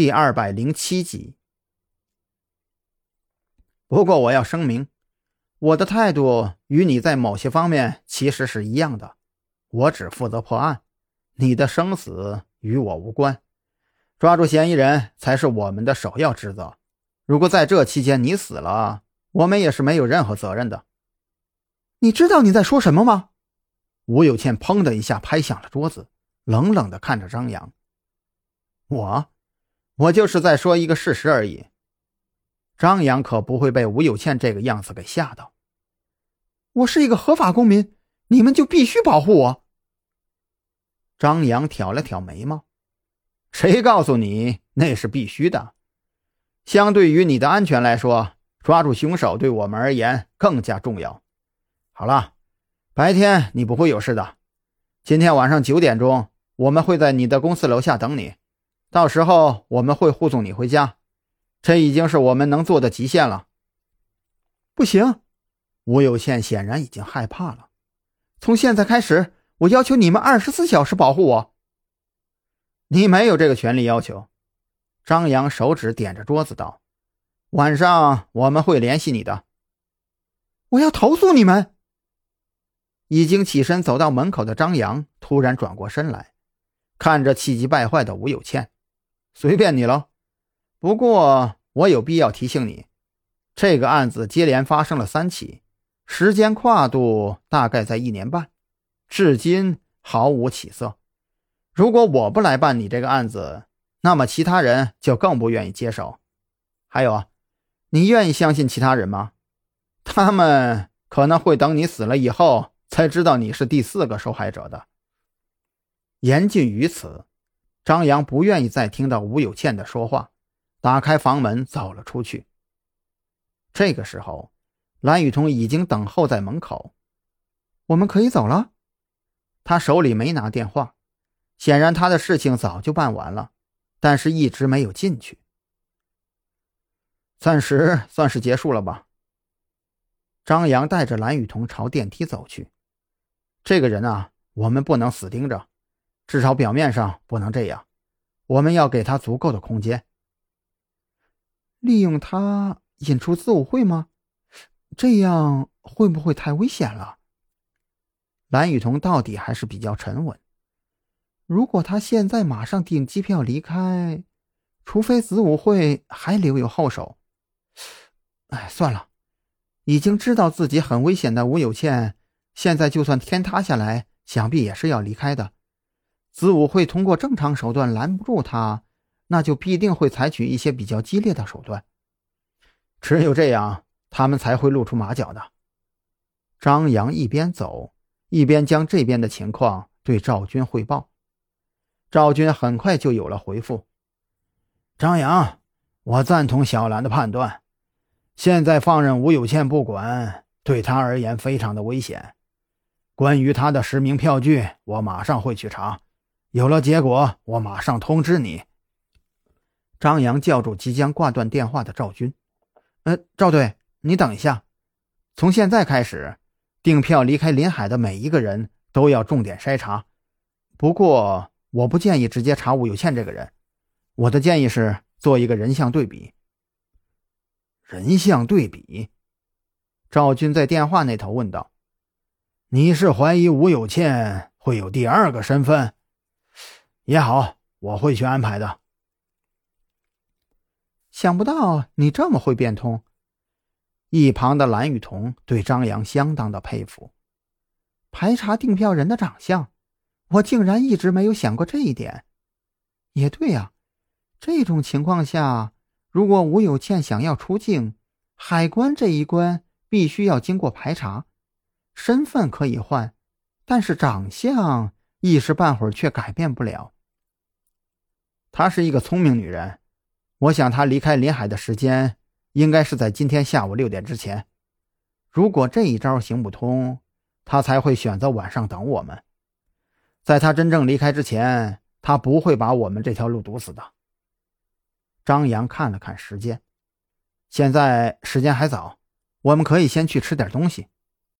第二百零七集。不过我要声明，我的态度与你在某些方面其实是一样的。我只负责破案，你的生死与我无关。抓住嫌疑人才是我们的首要职责。如果在这期间你死了，我们也是没有任何责任的。你知道你在说什么吗？吴有倩砰的一下拍响了桌子，冷冷的看着张扬。我，我就是在说一个事实而已。张扬可不会被吴有倩这个样子给吓到。我是一个合法公民，你们就必须保护我。张扬挑了挑眉毛，谁告诉你那是必须的？相对于你的安全来说，抓住凶手对我们而言更加重要。好了。白天你不会有事的。今天晚上九点钟，我们会在你的公司楼下等你。到时候我们会护送你回家。这已经是我们能做的极限了。不行，吴有倩显然已经害怕了。从现在开始，我要求你们二十四小时保护我。你没有这个权利要求。张扬手指点着桌子道：“晚上我们会联系你的。”我要投诉你们。已经起身走到门口的张扬突然转过身来，看着气急败坏的吴有倩：“随便你喽，不过我有必要提醒你，这个案子接连发生了三起，时间跨度大概在一年半，至今毫无起色。如果我不来办你这个案子，那么其他人就更不愿意接手。还有啊，你愿意相信其他人吗？他们可能会等你死了以后。”才知道你是第四个受害者的。言尽于此，张扬不愿意再听到吴有倩的说话，打开房门走了出去。这个时候，蓝雨桐已经等候在门口。我们可以走了。他手里没拿电话，显然他的事情早就办完了，但是一直没有进去。暂时算是结束了吧。张扬带着蓝雨桐朝电梯走去。这个人啊，我们不能死盯着，至少表面上不能这样。我们要给他足够的空间，利用他引出子午会吗？这样会不会太危险了？蓝雨桐到底还是比较沉稳。如果他现在马上订机票离开，除非子午会还留有后手。哎，算了，已经知道自己很危险的吴有倩。现在就算天塌下来，想必也是要离开的。子午会通过正常手段拦不住他，那就必定会采取一些比较激烈的手段。只有这样，他们才会露出马脚的。张扬一边走，一边将这边的情况对赵军汇报。赵军很快就有了回复：“张扬，我赞同小兰的判断。现在放任吴有倩不管，对他而言非常的危险。”关于他的实名票据，我马上会去查，有了结果，我马上通知你。张扬叫住即将挂断电话的赵军：“呃，赵队，你等一下。从现在开始，订票离开临海的每一个人都要重点筛查。不过，我不建议直接查吴有倩这个人，我的建议是做一个人像对比。人像对比？”赵军在电话那头问道。你是怀疑吴有倩会有第二个身份？也好，我会去安排的。想不到你这么会变通。一旁的蓝雨桐对张扬相当的佩服。排查订票人的长相，我竟然一直没有想过这一点。也对呀，这种情况下，如果吴有倩想要出境，海关这一关必须要经过排查。身份可以换，但是长相一时半会儿却改变不了。她是一个聪明女人，我想她离开临海的时间应该是在今天下午六点之前。如果这一招行不通，她才会选择晚上等我们。在她真正离开之前，她不会把我们这条路堵死的。张扬看了看时间，现在时间还早，我们可以先去吃点东西。